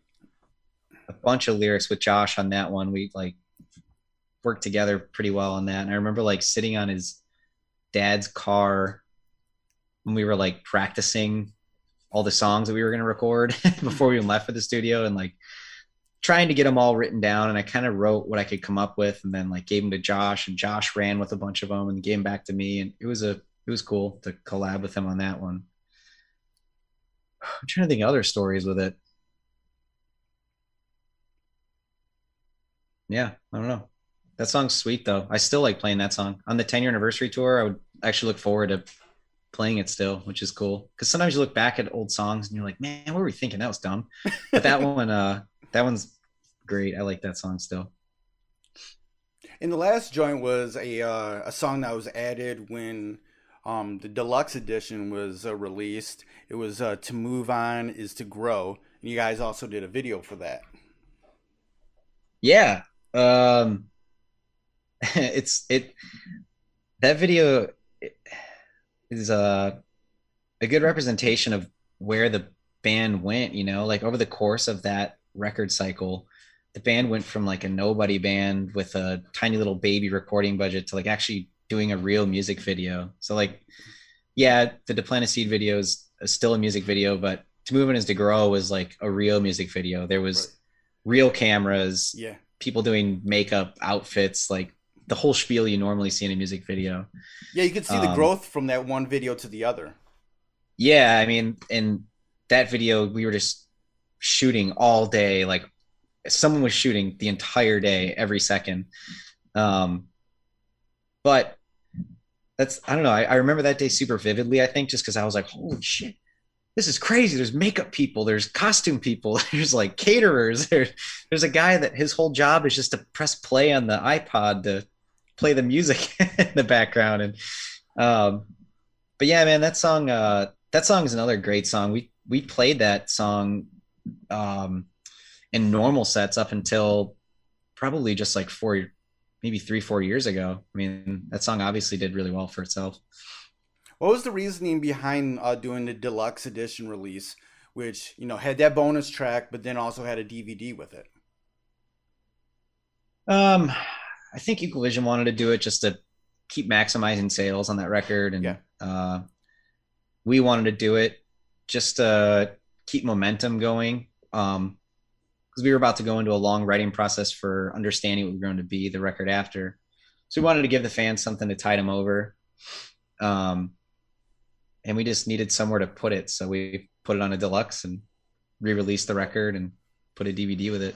a bunch of lyrics with Josh on that one. We like worked together pretty well on that. And I remember like sitting on his dad's car when we were like practicing all the songs that we were going to record before we even left for the studio and like trying to get them all written down. And i kind of wrote what i could come up with and then like gave them to josh and josh ran with a bunch of them and gave them back to me. And it was a it was cool to collab with him on that one. I'm trying to think other stories with it. Yeah i don't know. That song's sweet though. I still like playing that song. On the 10 year anniversary tour i would actually look forward to playing it still, which is cool. Because sometimes you look back at old songs and you're like, man, what were we thinking? That was dumb. But that one, uh, that one's great. I like that song still. And the last joint was a uh, a song that was added when um, the deluxe edition was uh, released. It was uh, "To Move On Is to Grow," and you guys also did a video for that. Yeah. Um, it's it that video is a a good representation of where the band went. You know, like over the course of that record cycle, the band went from like a nobody band with a tiny little baby recording budget to like actually doing a real music video. So like, yeah, the To Plant a Seed video is still a music video, but To Move On Is to Grow was like a real music video. There was Right. real cameras, Yeah, people doing makeup, outfits, like the whole spiel you normally see in a music video. yeah, you could see the Um, growth from that one video to the other. Yeah, I mean, in that video, we were just shooting all day. Like someone was shooting the entire day, every second. Um, but that's I don't know. I, I remember that day super vividly. I think just because I was like, holy shit, this is crazy. There's makeup people. There's costume people. There's like caterers. There's there's a guy that his whole job is just to press play on the iPod to play the music in the background. And um but yeah man that song uh that song is another great song. We we played that song um in normal sets up until probably just like four maybe three four years ago. I mean that song obviously did really well for itself. What was the reasoning behind uh, doing the deluxe edition release, which you know had that bonus track, but then also had a DVD with it? um i think equal vision wanted to do it just to keep maximizing sales on that record and Yeah. uh we wanted to do it just to keep momentum going um because we were about to go into a long writing process for understanding what we were going to be the record after. So we wanted to give the fans something to tide them over um and we just needed somewhere to put it. So we put it on a deluxe and re-released the record and put a dvd with it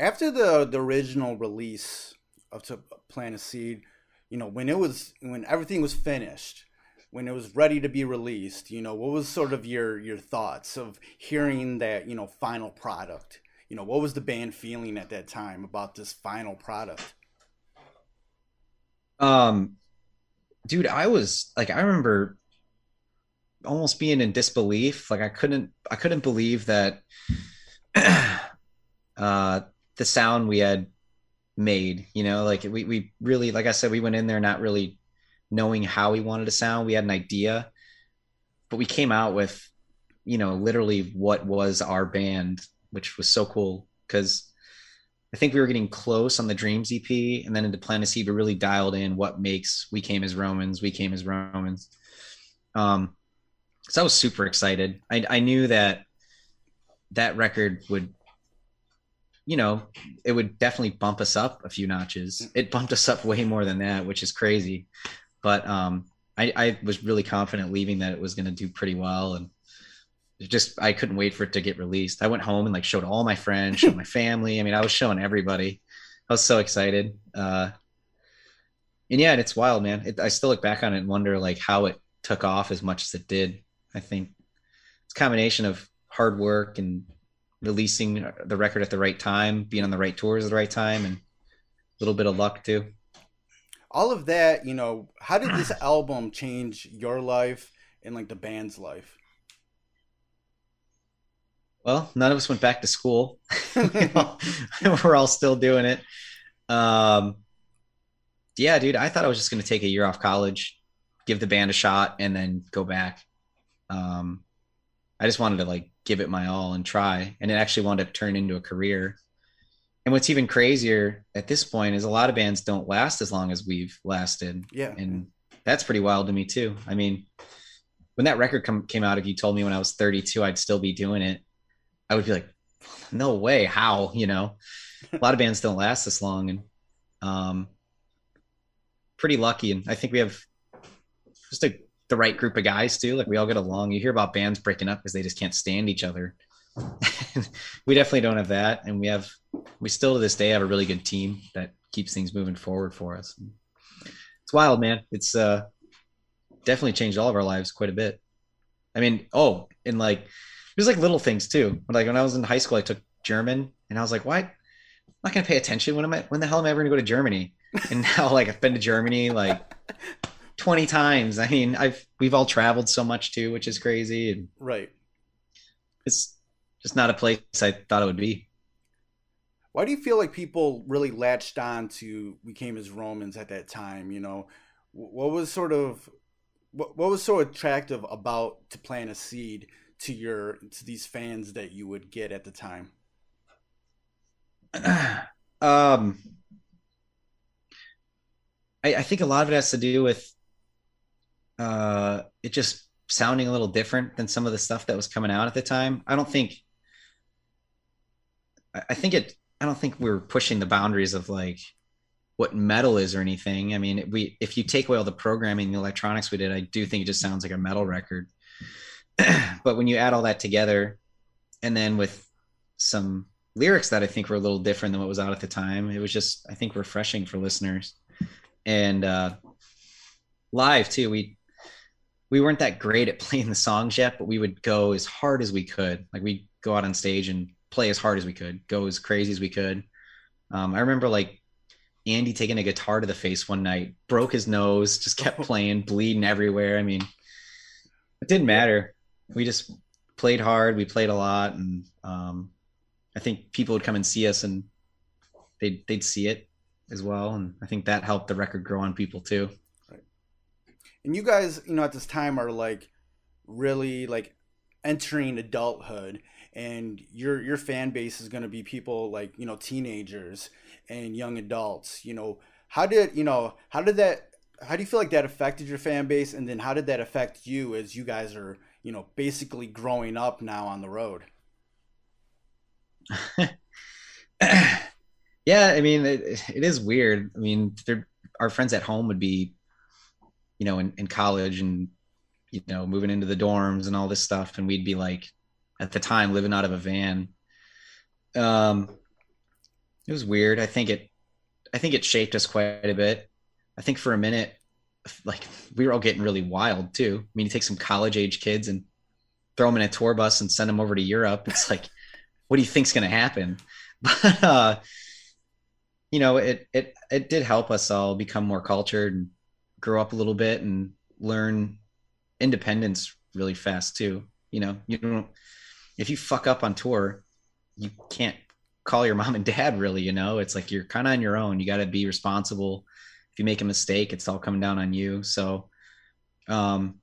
After the the original release of To Plant a Seed, you know when it was when everything was finished, when it was ready to be released, you know what was sort of your your thoughts of hearing that you know final product? You know what was the band feeling at that time about this final product? Um, dude, I was like, I remember almost being in disbelief. Like I couldn't, I couldn't believe that uh, the sound we had made. You know, like we we really, like I said, we went in there not really knowing how we wanted to sound. We had an idea, but we came out with, you know, literally what was our band, which was so cool because I think we were getting close on the Dreams EP, and then into Plan C, we really dialed in what makes We Came as Romans, We Came as Romans. Um, so I was super excited. I, I knew that that record would, you know, it would definitely bump us up a few notches. It bumped us up way more than that, which is crazy. But um, I, I was really confident leaving that it was going to do pretty well, and just I couldn't wait for it to get released. I went home and like showed all my friends, showed my family. I mean, I was showing everybody. I was so excited. Uh, and yeah, and it's wild, man. It, I still look back on it and wonder like how it took off as much as it did. I think it's a combination of hard work and releasing the record at the right time, being on the right tours at the right time, and a little bit of luck too. All of that, you know, how did this album change your life and like the band's life? Well, none of us went back to school. We're all still doing it. Um, yeah, dude, I thought I was just going to take a year off college, give the band a shot, and then go back. Um, I just wanted to like give it my all and try, and it actually wound up turning into a career. And what's even crazier at this point is a lot of bands don't last as long as we've lasted. Yeah, and that's pretty wild to me too. I mean, when that record come, came out, if you told me when I was 32 I'd still be doing it, I would be like, no way, how? You know, a lot of bands don't last this long, and um, pretty lucky. And I think we have just a, the right group of guys too. Like we all get along. You hear about bands breaking up because they just can't stand each other. we definitely don't have that, and we have we still to this day have a really good team that keeps things moving forward for us. It's wild, man. It's uh definitely changed all of our lives quite a bit. I mean, oh, and like there's like little things too. Like when I was in high school, I took German, and I was like, "Why? I'm not gonna pay attention. When am I? When the hell am I ever gonna go to Germany?" And now, like, I've been to Germany like 20 times. I mean, I've we've all traveled so much too, which is crazy. And right. It's just not a place I thought it would be. Why do you feel like people really latched on to We Came as Romans at that time? You know, what was sort of what, what was so attractive about to plant a seed to your to these fans that you would get at the time? um, I, I think a lot of it has to do with uh, it just sounding a little different than some of the stuff that was coming out at the time. I don't think. I think it. I don't think we are pushing the boundaries of like what metal is or anything. I mean, we if you take away all the programming, the electronics we did, I do think it just sounds like a metal record. but when you add all that together, and then with some lyrics that I think were a little different than what was out at the time, it was just I think refreshing for listeners. And uh, live too, we we weren't that great at playing the songs yet, but we would go as hard as we could. Like we'd go out on stage and play as hard as we could, go as crazy as we could. Um, I remember like Andy taking a guitar to the face one night, broke his nose, just kept playing, bleeding everywhere. I mean, it didn't matter we just played hard. We played a lot, and um, I think people would come and see us, and they'd they'd see it as well, and I think that helped the record grow on people too. And you guys, you know, at this time are like really like entering adulthood and your your fan base is going to be people like you know teenagers and young adults you know how did you know how did that how do you feel like that affected your fan base and then how did that affect you as you guys are you know, basically growing up now on the road. yeah, I mean, it, it is weird. I mean, our friends at home would be, you know, in, in college and, you know, moving into the dorms and all this stuff. And we'd be like, at the time, living out of a van. Um, it was weird. I think it, I think it shaped us quite a bit. I think for a minute, like we were all getting really wild too. I mean, you take some college age kids and throw them in a tour bus and send them over to Europe. It's like, what do you think's going to happen? But uh, you know, it it it did help us all become more cultured and grow up a little bit and learn independence really fast too. You know, you don't if you fuck up on tour, you can't call your mom and dad really. You know, it's like you're kind of on your own. You got to be responsible if you make a mistake, it's all coming down on you. So, um,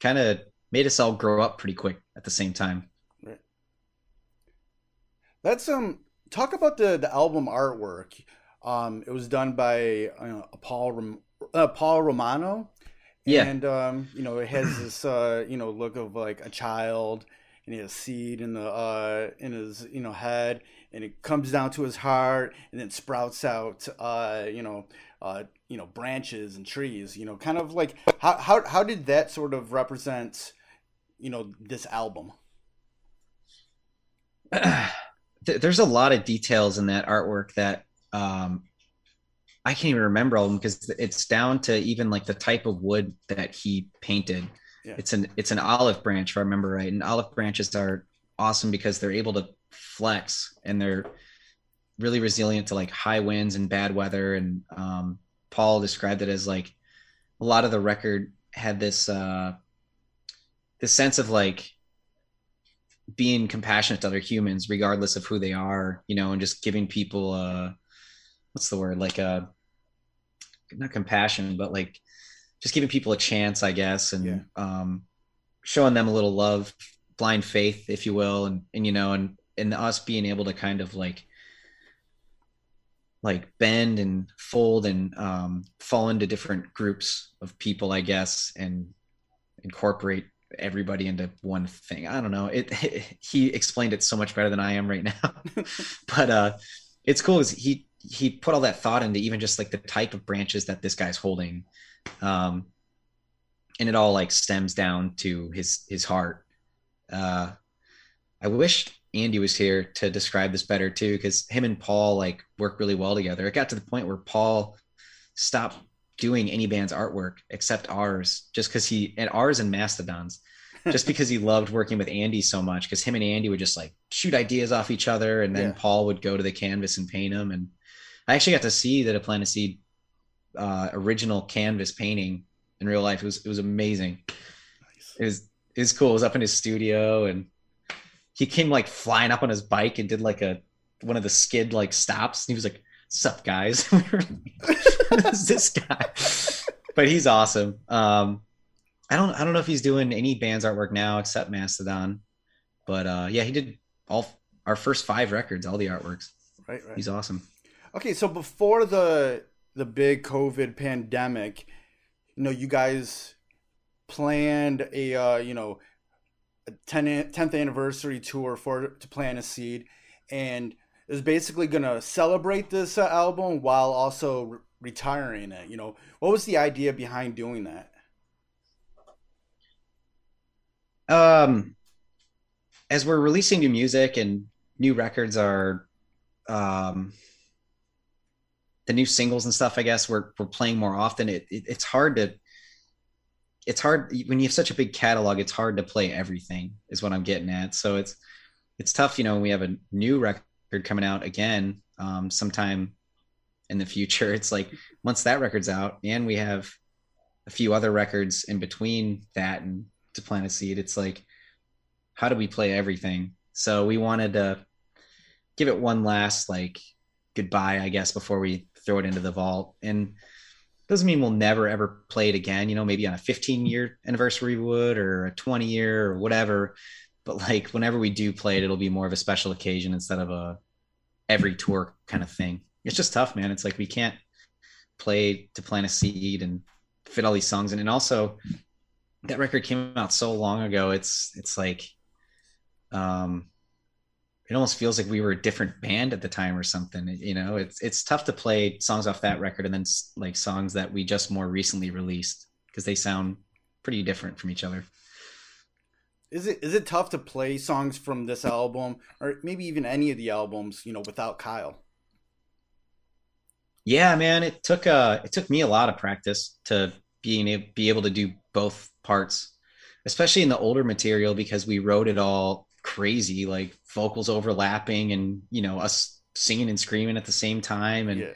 kind of made us all grow up pretty quick at the same time. Right. Let's um talk about the the album artwork. Um, it was done by uh, Paul uh, Paul Romano. Yeah. And um, you know, it has this uh, you know, look of like a child and he has seed in the uh in his, you know, head and it comes down to his heart and then sprouts out uh, you know, uh, you know, branches and trees, you know, kind of like how how how did that sort of represent, you know, this album? There's a lot of details in that artwork that um I can't even remember all of them because it's down to even like the type of wood that he painted. Yeah. It's an it's an olive branch, if I remember right. And olive branches are awesome because they're able to flex and they're really resilient to like high winds and bad weather. And um, Paul described it as like a lot of the record had this uh, this sense of like being compassionate to other humans, regardless of who they are, you know, and just giving people uh what's the word like uh, not compassion, but like just giving people a chance, I guess, and yeah. um, showing them a little love, blind faith, if you will, and and you know, and and us being able to kind of like like bend and fold and um, fall into different groups of people, I guess, and incorporate everybody into one thing. I don't know. It, it he explained it so much better than I am right now, but uh, it's cool. Cause he he put all that thought into even just like the type of branches that this guy's holding um and it all like stems down to his his heart uh i wish andy was here to describe this better too because him and paul like work really well together it got to the point where paul stopped doing any band's artwork except ours just because he and ours and mastodons just because he loved working with Andy so much. Because him and Andy would just like shoot ideas off each other, and then yeah. Paul would go to the canvas and paint them. And I actually got to see the To Plant a Seed uh, original canvas painting in real life. It was it was amazing. Nice. It was it was cool. It was up in his studio, and he came like flying up on his bike and did like a one of the skid like stops. And he was like, "Sup, guys? Who's this guy?" But he's awesome. Um, I don't I don't know if he's doing any band's artwork now except Mastodon, but uh, yeah, he did all our first five records, all the artworks. Right, right. He's awesome. Okay, so before the the big COVID pandemic, you know, you guys planned a uh, you know, a 10th, 10th anniversary tour for to plant a seed and is basically to celebrate this uh, album while also re- retiring it, you know. What was the idea behind doing that? Um as we're releasing new music and new records are um the new singles and stuff, I guess we're we're playing more often. It, it, it's hard to it's hard when you have such a big catalog. It's hard to play everything. Is what I'm getting at. So it's it's tough, you know. We have a new record coming out again um, sometime in the future. It's like once that record's out, and we have a few other records in between that and to plant a seed. It's like how do we play everything? So we wanted to give it one last like goodbye, I guess, before we throw it into the vault. And doesn't mean we'll never ever play it again. You know, maybe on a 15 year anniversary would or a 20 year or whatever. But like whenever we do play it, it'll be more of a special occasion instead of a every tour kind of thing. It's just tough, man. It's like we can't play to plant a seed and fit all these songs in. And also that record came out so long ago. It's it's like um it almost feels like we were a different band at the time or something you know? It's it's tough to play songs off that record and then like songs that we just more recently released because they sound pretty different from each other. Is it is it tough to play songs from this album or maybe even any of the albums you know without kyle? Yeah man it took uh it took me a lot of practice to being able, be able to do both parts especially in the older material because we wrote it all crazy, like vocals overlapping and you know us singing and screaming at the same time, and yeah.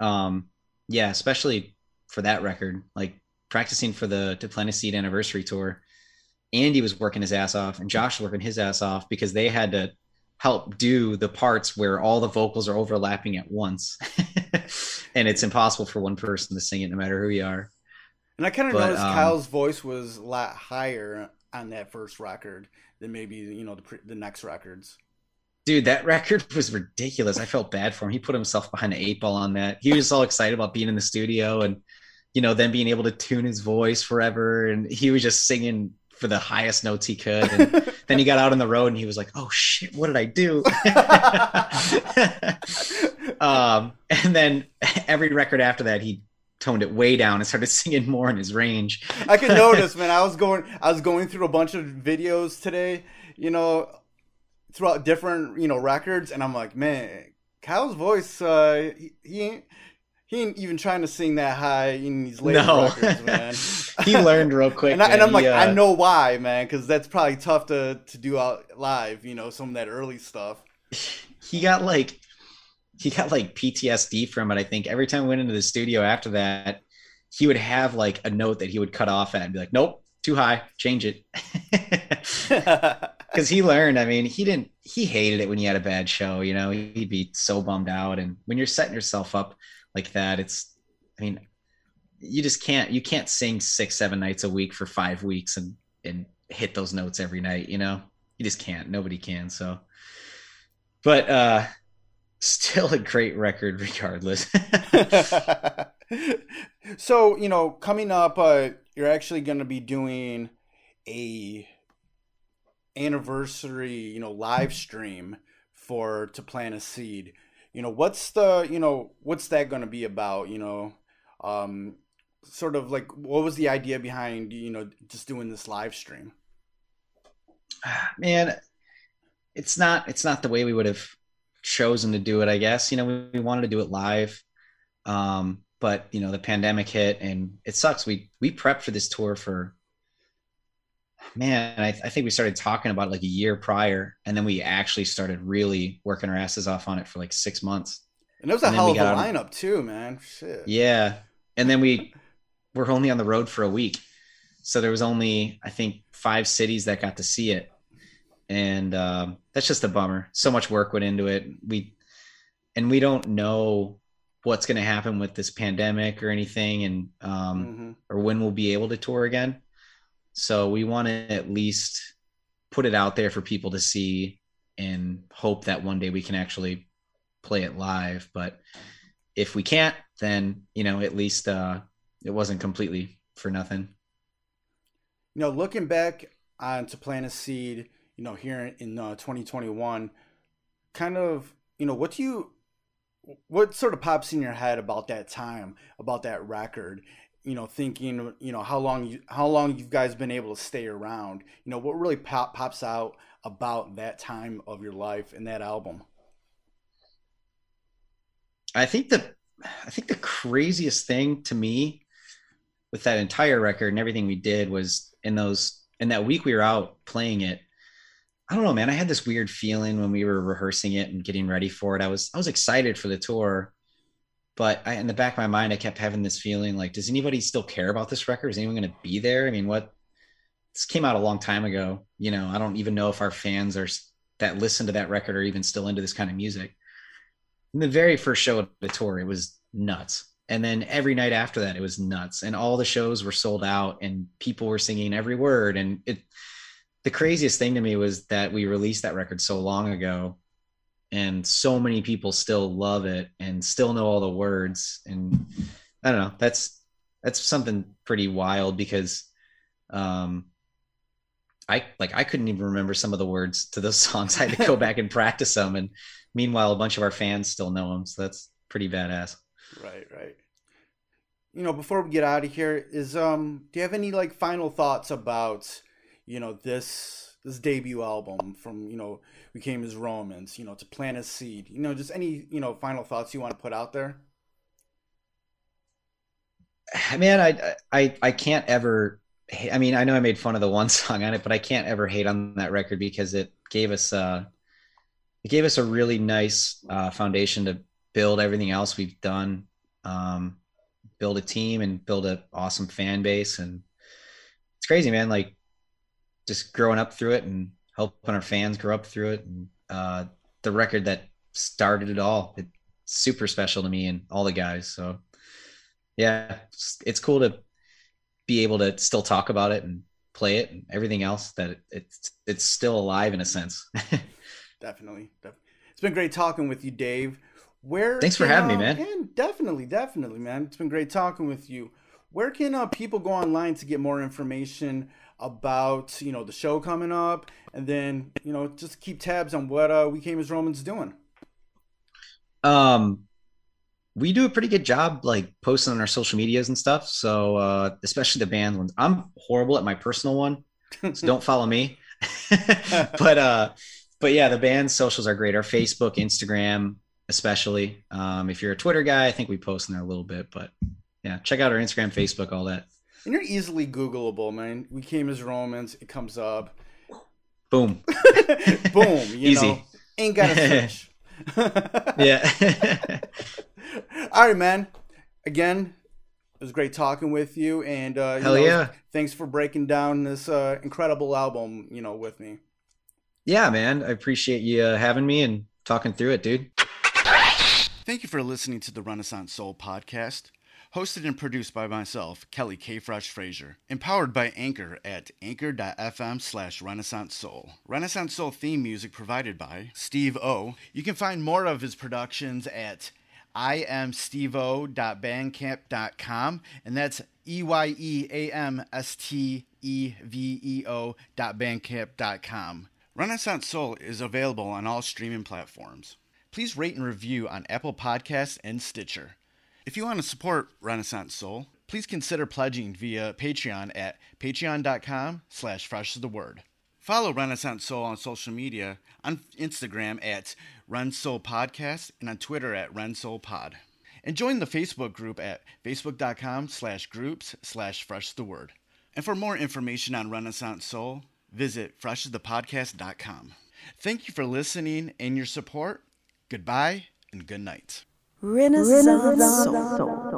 um, yeah, especially for that record, like practicing for the Seed anniversary tour. Andy was working his ass off, and Josh was working his ass off because they had to help do the parts where all the vocals are overlapping at once, and it's impossible for one person to sing it, no matter who you are. And I kind of noticed um, Kyle's voice was a lot higher on that first record than maybe you know the the next records. Dude, that record was ridiculous. I felt bad for him. He put himself behind the eight ball on that. He was all excited about being in the studio and, you know, then being able to tune his voice forever. And he was just singing for the highest notes he could. And then he got out on the road and he was like, "Oh shit, what did I do?" um, and then every record after that, he toned it way down and started singing more in his range. I can notice, man. I was going, I was going through a bunch of videos today, you know, throughout different, you know, records, and I'm like, man, Kyle's voice, uh, he, he ain't he ain't even trying to sing that high in these later no. records, man. he learned real quick, and, I, am like, uh... I know why, man, because that's probably tough to to do out live. You know, some of that early stuff. He got like, he got like PTSD from it. I think every time we went into the studio after that, he would have like a note that he would cut off at and be like, "Nope, too high, change it." Because he learned. I mean, he didn't. He hated it when he had a bad show. You know, he'd be so bummed out. And when you're setting yourself up like that. It's, I mean, you just can't, you can't sing six, seven nights a week for five weeks and, and hit those notes every night, you know, you just can't, nobody can. So, but, uh, still a great record regardless. so, you know, coming up, uh, you're actually going to be doing a anniversary, you know, live stream for to plant a seed. You know what's the you know what's that going to be about you know? Um sort of like what was the idea behind you know just doing this live stream? Man it's not it's not the way we would have chosen to do it i guess you know we, we wanted to do it live um but you know the pandemic hit and it sucks we we prepped for this tour for man, I, I, think we started talking about it like a year prior, and then we actually started really working our asses off on it for like six months. And it was a hell of a lineup of, too, man. Shit. Yeah, and then we were only on the road for a week, so there was only I think five cities that got to see it, and um, that's just a bummer. So much work went into it. We and we don't know what's going to happen with this pandemic or anything, and um, mm-hmm. or when we'll be able to tour again. So we want to at least put it out there for people to see and hope that one day we can actually play it live. But if we can't, then you know at least uh, it wasn't completely for nothing. You know, looking back on to plant a seed, you know, here in uh, 2021, kind of, you know, what do you, what sort of pops in your head about that time, about that record, you know thinking you know how long you how long you guys been able to stay around? You know what really pop, pops out about that time of your life and that album? I think the i think the craziest thing to me with that entire record and everything we did was in those in that week we were out playing it i don't know man i had this weird feeling when we were rehearsing it and getting ready for it i was i was excited for the tour but I, in the back of my mind, I kept having this feeling like, does anybody still care about this record? Is anyone going to be there? I mean, what this came out a long time ago. You know, I don't even know if our fans are that listen to that record are even still into this kind of music. In the very first show of the tour, it was nuts. And then every night after that, it was nuts. And all the shows were sold out and people were singing every word. And it, the craziest thing to me was that we released that record so long ago and so many people still love it and still know all the words. And i don't know that's that's something pretty wild because um i like i couldn't even remember some of the words to those songs. I had to go back and practice them. And meanwhile a bunch of our fans still know them so that's pretty badass. Right right. You know before we get out of here is um do you have any like final thoughts about you know this this debut album from you know we came as Romans, you know, to plant a seed. You know, just any, you know, final thoughts you want to put out there? Man, I I I can't ever I mean, I know I made fun of the one song on it, but I can't ever hate on that record because it gave us uh it gave us a really nice uh, foundation to build everything else we've done. Um, build a team and build an awesome fan base and it's crazy man like just growing up through it and helping our fans grow up through it. And uh, the record that started it all, it's super special to me and all the guys. So yeah, it's, it's cool to be able to still talk about it and play it and everything else that it, it's it's still alive in a sense. Definitely. Def- it's been great talking with you, Dave. Where Thanks for having me, uh, man. yeah, definitely, definitely, man. It's been great talking with you. Where can uh, people go online to get more information about you know the show coming up, and then you know just keep tabs on what uh, we came as Romans doing. Um, we do a pretty good job like posting on our social medias and stuff. So uh, especially the band ones. I'm horrible at my personal one, so don't follow me. but uh, but yeah, the band's socials are great. Our Facebook, Instagram, especially. Um, if you're a Twitter guy, I think we post in there a little bit. But yeah, check out our Instagram, Facebook, all that. And you're easily Googleable, man. We came as Romans. It comes up. Boom. Boom. You Easy. know, ain't got to search. yeah. All right, man. Again, it was great talking with you, and uh, you Hell know, yeah. thanks for breaking down this uh, incredible album. You know, with me. yeah, man. I appreciate you uh, having me and talking through it, dude. Thank you for listening to the Renaissance Soul podcast, hosted and produced by myself, Kelly K. Fresh Frazier, empowered by Anchor at anchor.fm slash Renaissance Soul. Renaissance Soul theme music provided by Steve O. You can find more of his productions at eyeamsteveo.bandcamp.com, and that's E Y E A M S T E V E O dot bandcamp.com. Renaissance Soul is available on all streaming platforms. Please rate and review on Apple Podcasts and Stitcher. If you want to support Renaissance Soul, please consider pledging via Patreon at patreon.com slash fresh the word. Follow Renaissance Soul on social media on Instagram at Ren Soul Podcast and on Twitter at Ren Soul Pod. And join the Facebook group at facebook.com slash groups slash fresh the word. And for more information on Renaissance Soul, visit freshthepodcast.com. Thank you for listening and your support. Goodbye and good night. Renaissance Soul.